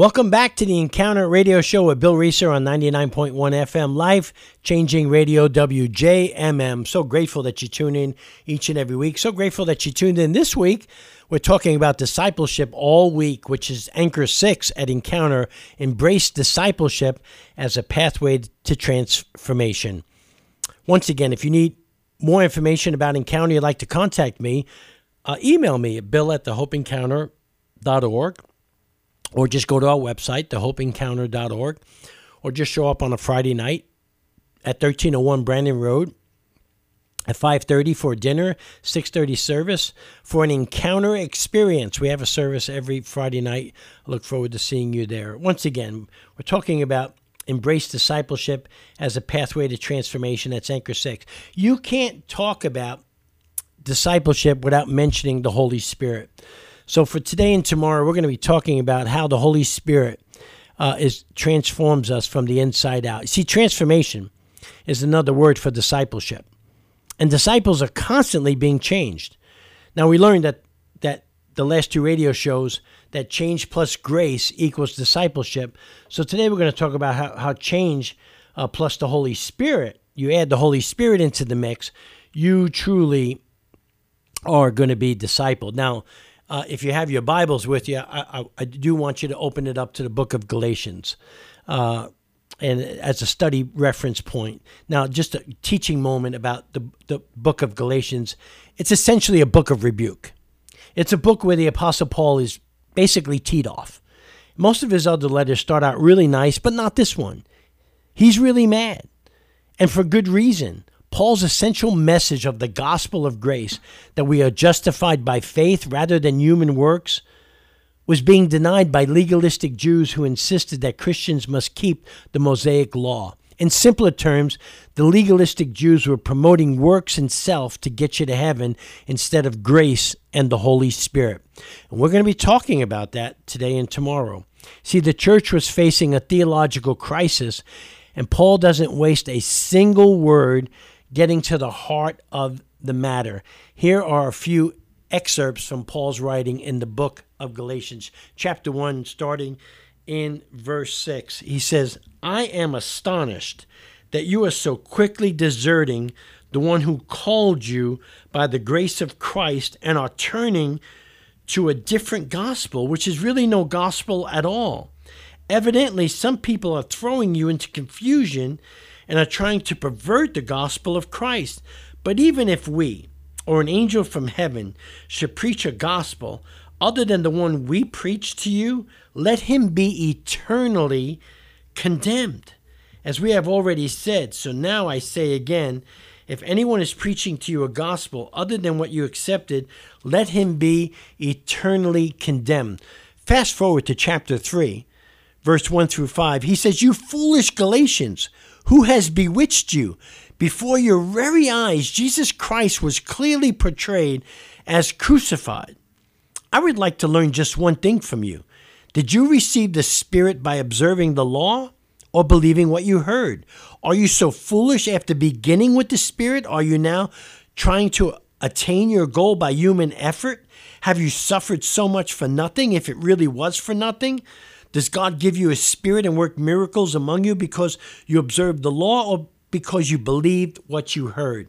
Welcome back to the Encounter Radio Show with Bill Reeser on 99.1 FM Life, changing radio WJMM. So grateful that you tune in each and every week. So grateful that you tuned in this week. We're talking about discipleship all week, which is Anchor 6 at Encounter. Embrace discipleship as a pathway to transformation. Once again, if you need more information about Encounter, you'd like to contact me, uh, email me at bill at thehopeencounter.org or just go to our website, thehopeencounter.org, or just show up on a Friday night at 1301 Brandon Road at 5.30 for dinner 6.30 service for an encounter experience. We have a service every friday night. I look forward to seeing you there. Once again we're talking about embrace discipleship as a pathway to transformation. That's anchor 6 you can't talk about discipleship without mentioning the holy spirit so for today and tomorrow, we're going to be talking about how the Holy Spirit uh, is transforms us from the inside out. See, transformation is another word for discipleship, and disciples are constantly being changed. Now we learned that that the last two radio shows that change plus grace equals discipleship. So today we're going to talk about how, how change uh, plus the Holy Spirit, you add the Holy Spirit into the mix, you truly are going to be discipled. Now, uh, if you have your Bibles with you, I, I, I, do want you to open it up to the book of Galatians. Uh, and as a study reference point. Now, just a teaching moment about the, the book of Galatians. It's essentially a book of rebuke. It's a book where the Apostle Paul is basically teed off. Most of his other letters start out really nice, but not this one. He's really mad, and for good reason. Paul's essential message of the gospel of grace, that we are justified by faith rather than human works, was being denied by legalistic Jews who insisted that Christians must keep the Mosaic law. In simpler terms, the legalistic Jews were promoting works and self to get you to heaven instead of grace and the Holy Spirit. And we're going to be talking about that today and tomorrow. See, the church was facing a theological crisis, and Paul doesn't waste a single word getting to the heart of the matter. Here are a few excerpts from Paul's writing in the book of Galatians, chapter 1, starting in verse 6. He says, I am astonished that you are so quickly deserting the one who called you by the grace of Christ and are turning to a different gospel, which is really no gospel at all. Evidently, some people are throwing you into confusion and are trying to pervert the gospel of Christ. But even if we, or an angel from heaven, should preach a gospel other than the one we preach to you, let him be eternally condemned. As we have already said, so now I say again, if anyone is preaching to you a gospel other than what you accepted, let him be eternally condemned. Fast forward to chapter 3, verse 1 through 5. He says, You foolish Galatians, who has bewitched you? Before your very eyes, Jesus Christ was clearly portrayed as crucified. I would like to learn just one thing from you. Did you receive the Spirit by observing the law or believing what you heard? Are you so foolish after beginning with the Spirit? Are you now trying to attain your goal by human effort? Have you suffered so much for nothing if it really was for nothing? Does God give you a spirit and work miracles among you because you observed the law or because you believed what you heard?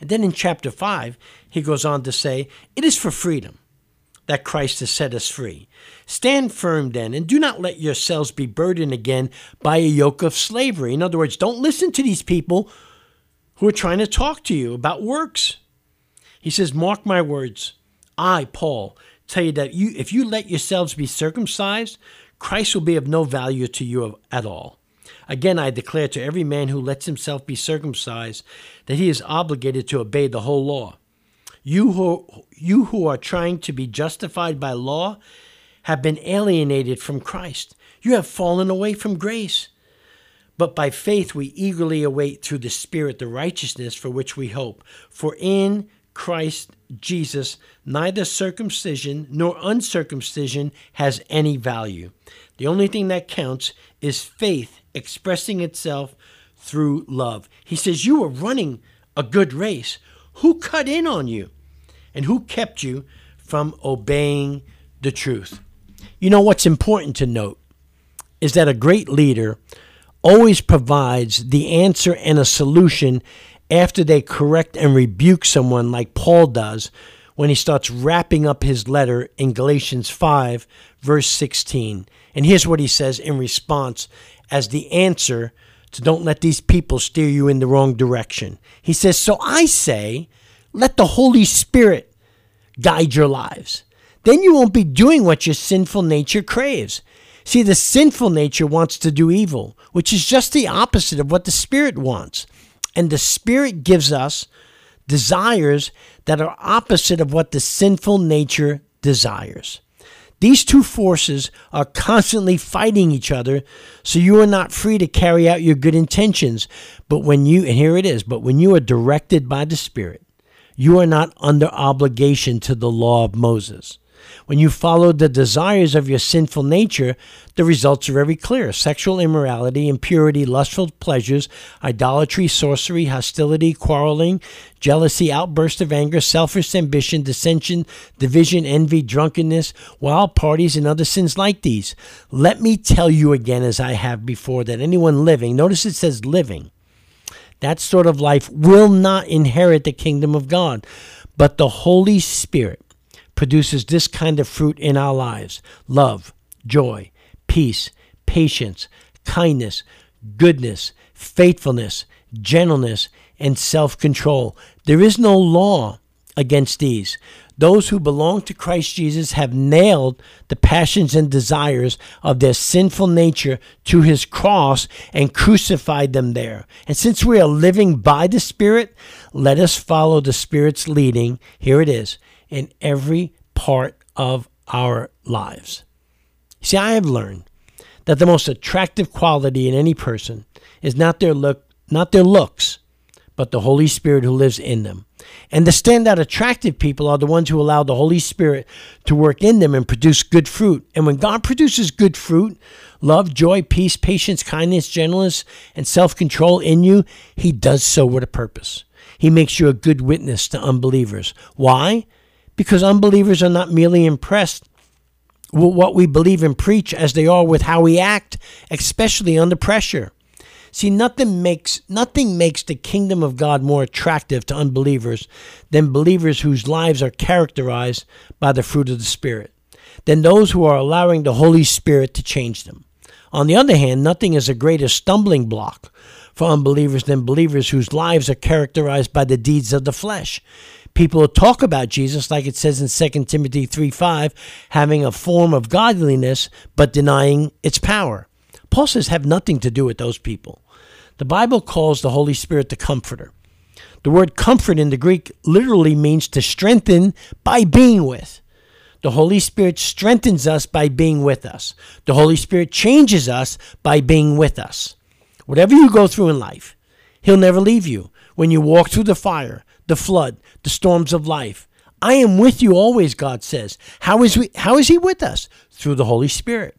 And then in chapter 5, he goes on to say, It is for freedom that Christ has set us free. Stand firm then, and do not let yourselves be burdened again by a yoke of slavery. In other words, don't listen to these people who are trying to talk to you about works. He says, Mark my words. I, Paul, tell you that you, if you let yourselves be circumcised, Christ will be of no value to you at all. Again, I declare to every man who lets himself be circumcised that he is obligated to obey the whole law. You who, you who are trying to be justified by law have been alienated from Christ. You have fallen away from grace. But by faith we eagerly await through the Spirit the righteousness for which we hope. For in Christ Jesus, neither circumcision nor uncircumcision has any value. The only thing that counts is faith expressing itself through love. He says, You were running a good race. Who cut in on you? And who kept you from obeying the truth? You know what's important to note is that a great leader always provides the answer and a solution after they correct and rebuke someone, like Paul does when he starts wrapping up his letter in Galatians 5, verse 16. And here's what he says in response as the answer to don't let these people steer you in the wrong direction. He says, So I say, let the Holy Spirit guide your lives. Then you won't be doing what your sinful nature craves. See, the sinful nature wants to do evil, which is just the opposite of what the Spirit wants. And the Spirit gives us desires that are opposite of what the sinful nature desires. These two forces are constantly fighting each other, so you are not free to carry out your good intentions. But when you, and here it is, but when you are directed by the Spirit, you are not under obligation to the law of Moses. When you follow the desires of your sinful nature, the results are very clear sexual immorality, impurity, lustful pleasures, idolatry, sorcery, hostility, quarreling, jealousy, outburst of anger, selfish ambition, dissension, division, envy, drunkenness, wild parties, and other sins like these. Let me tell you again, as I have before, that anyone living, notice it says living, that sort of life will not inherit the kingdom of God. But the Holy Spirit produces this kind of fruit in our lives love, joy, peace, patience, kindness, goodness, faithfulness, gentleness, and self control. There is no law against these. Those who belong to Christ Jesus have nailed the passions and desires of their sinful nature to his cross and crucified them there. And since we are living by the Spirit, let us follow the Spirit's leading. Here it is in every part of our lives. See, I have learned that the most attractive quality in any person is not their look, not their looks, but the Holy Spirit who lives in them. And the standout attractive people are the ones who allow the Holy Spirit to work in them and produce good fruit. And when God produces good fruit, love, joy, peace, patience, kindness, gentleness, and self control in you, He does so with a purpose. He makes you a good witness to unbelievers. Why? Because unbelievers are not merely impressed with what we believe and preach as they are with how we act, especially under pressure. See, nothing makes nothing makes the kingdom of God more attractive to unbelievers than believers whose lives are characterized by the fruit of the Spirit, than those who are allowing the Holy Spirit to change them. On the other hand, nothing is a greater stumbling block for unbelievers than believers whose lives are characterized by the deeds of the flesh. People talk about Jesus, like it says in 2 Timothy 3 5, having a form of godliness but denying its power. Paul says, have nothing to do with those people. The Bible calls the Holy Spirit the Comforter. The word comfort in the Greek literally means to strengthen by being with. The Holy Spirit strengthens us by being with us. The Holy Spirit changes us by being with us. Whatever you go through in life, He'll never leave you. When you walk through the fire, the flood, the storms of life. I am with you always, God says. How is, we, how is He with us? Through the Holy Spirit.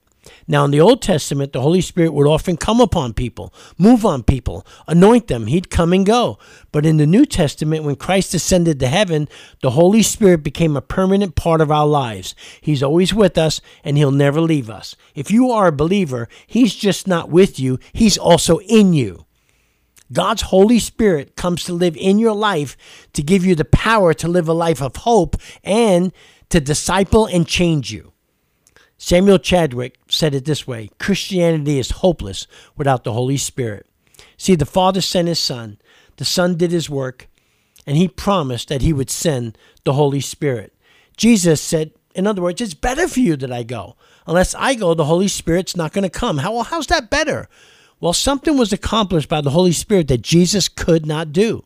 Now, in the Old Testament, the Holy Spirit would often come upon people, move on people, anoint them. He'd come and go. But in the New Testament, when Christ ascended to heaven, the Holy Spirit became a permanent part of our lives. He's always with us, and He'll never leave us. If you are a believer, He's just not with you, He's also in you. God's Holy Spirit comes to live in your life to give you the power to live a life of hope and to disciple and change you. Samuel Chadwick said it this way Christianity is hopeless without the Holy Spirit. See, the Father sent his Son, the Son did his work, and he promised that he would send the Holy Spirit. Jesus said, in other words, it's better for you that I go. Unless I go, the Holy Spirit's not going to come. How, well, how's that better? Well, something was accomplished by the Holy Spirit that Jesus could not do.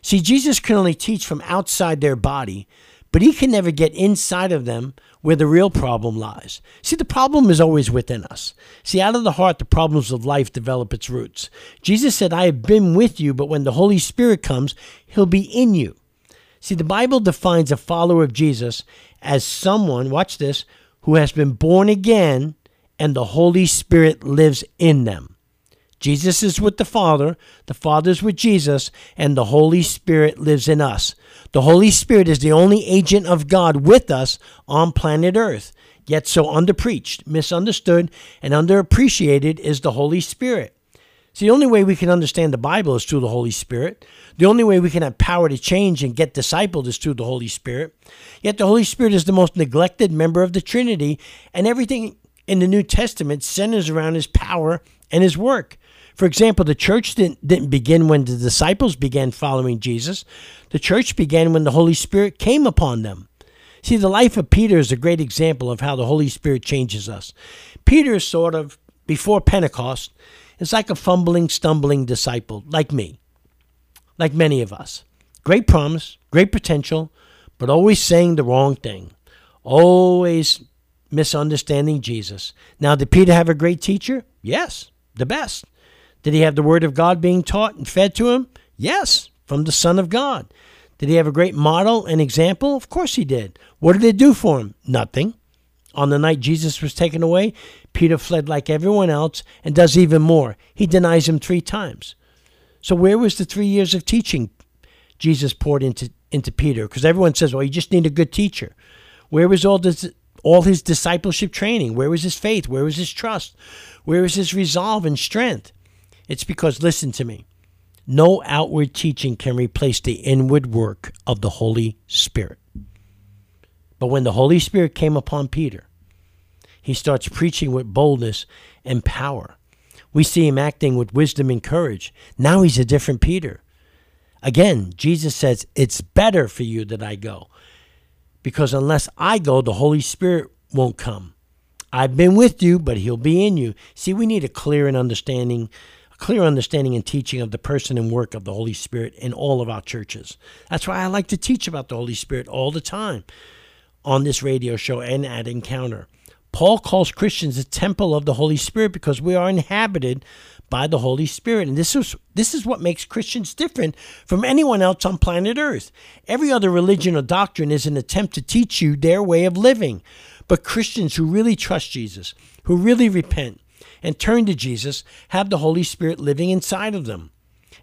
See, Jesus can only teach from outside their body, but he can never get inside of them where the real problem lies. See, the problem is always within us. See, out of the heart, the problems of life develop its roots. Jesus said, I have been with you, but when the Holy Spirit comes, he'll be in you. See, the Bible defines a follower of Jesus as someone, watch this, who has been born again and the Holy Spirit lives in them. Jesus is with the Father, the Father is with Jesus, and the Holy Spirit lives in us. The Holy Spirit is the only agent of God with us on planet Earth. yet so underpreached, misunderstood, and underappreciated is the Holy Spirit. See, the only way we can understand the Bible is through the Holy Spirit. The only way we can have power to change and get discipled is through the Holy Spirit. Yet the Holy Spirit is the most neglected member of the Trinity, and everything in the New Testament centers around his power and his work. For example, the church didn't, didn't begin when the disciples began following Jesus. The church began when the Holy Spirit came upon them. See, the life of Peter is a great example of how the Holy Spirit changes us. Peter is sort of, before Pentecost, is like a fumbling, stumbling disciple, like me, like many of us. Great promise, great potential, but always saying the wrong thing, always misunderstanding Jesus. Now, did Peter have a great teacher? Yes, the best. Did he have the Word of God being taught and fed to him? Yes, from the Son of God. Did he have a great model and example? Of course he did. What did it do for him? Nothing. On the night Jesus was taken away, Peter fled like everyone else and does even more. He denies him three times. So, where was the three years of teaching Jesus poured into, into Peter? Because everyone says, well, you just need a good teacher. Where was all this, all his discipleship training? Where was his faith? Where was his trust? Where was his resolve and strength? It's because, listen to me, no outward teaching can replace the inward work of the Holy Spirit. But when the Holy Spirit came upon Peter, he starts preaching with boldness and power. We see him acting with wisdom and courage. Now he's a different Peter. Again, Jesus says, It's better for you that I go. Because unless I go, the Holy Spirit won't come. I've been with you, but he'll be in you. See, we need a clear and understanding clear understanding and teaching of the person and work of the Holy Spirit in all of our churches. That's why I like to teach about the Holy Spirit all the time on this radio show and at Encounter. Paul calls Christians the temple of the Holy Spirit because we are inhabited by the Holy Spirit. And this is this is what makes Christians different from anyone else on planet Earth. Every other religion or doctrine is an attempt to teach you their way of living. But Christians who really trust Jesus, who really repent, and turn to Jesus have the Holy Spirit living inside of them.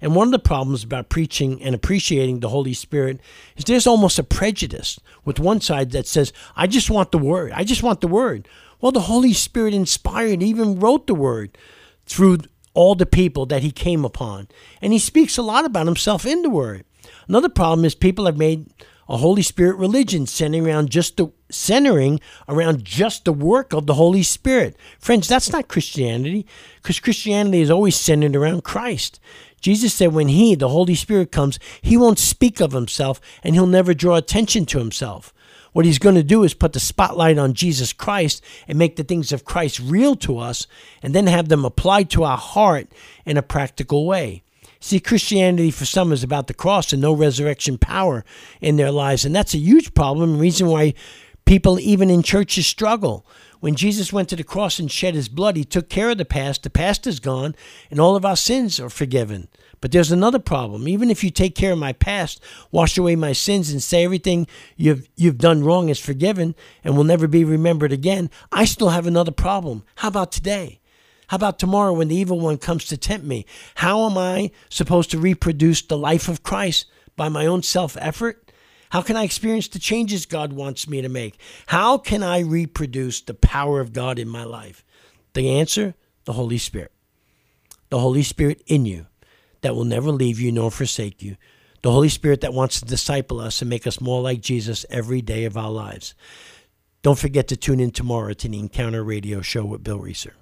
And one of the problems about preaching and appreciating the Holy Spirit is there's almost a prejudice with one side that says, I just want the Word. I just want the Word. Well, the Holy Spirit inspired, even wrote the Word through all the people that He came upon. And He speaks a lot about Himself in the Word. Another problem is people have made a Holy Spirit religion centering around just the centering around just the work of the Holy Spirit. Friends, that's not Christianity, because Christianity is always centered around Christ. Jesus said when he, the Holy Spirit, comes, he won't speak of himself and he'll never draw attention to himself. What he's going to do is put the spotlight on Jesus Christ and make the things of Christ real to us and then have them applied to our heart in a practical way. See, Christianity for some is about the cross and no resurrection power in their lives. And that's a huge problem reason why people, even in churches, struggle. When Jesus went to the cross and shed his blood, he took care of the past. The past is gone, and all of our sins are forgiven. But there's another problem. Even if you take care of my past, wash away my sins, and say everything you've, you've done wrong is forgiven and will never be remembered again, I still have another problem. How about today? How about tomorrow when the evil one comes to tempt me? How am I supposed to reproduce the life of Christ by my own self effort? How can I experience the changes God wants me to make? How can I reproduce the power of God in my life? The answer the Holy Spirit. The Holy Spirit in you that will never leave you nor forsake you. The Holy Spirit that wants to disciple us and make us more like Jesus every day of our lives. Don't forget to tune in tomorrow to the Encounter Radio Show with Bill Reeser.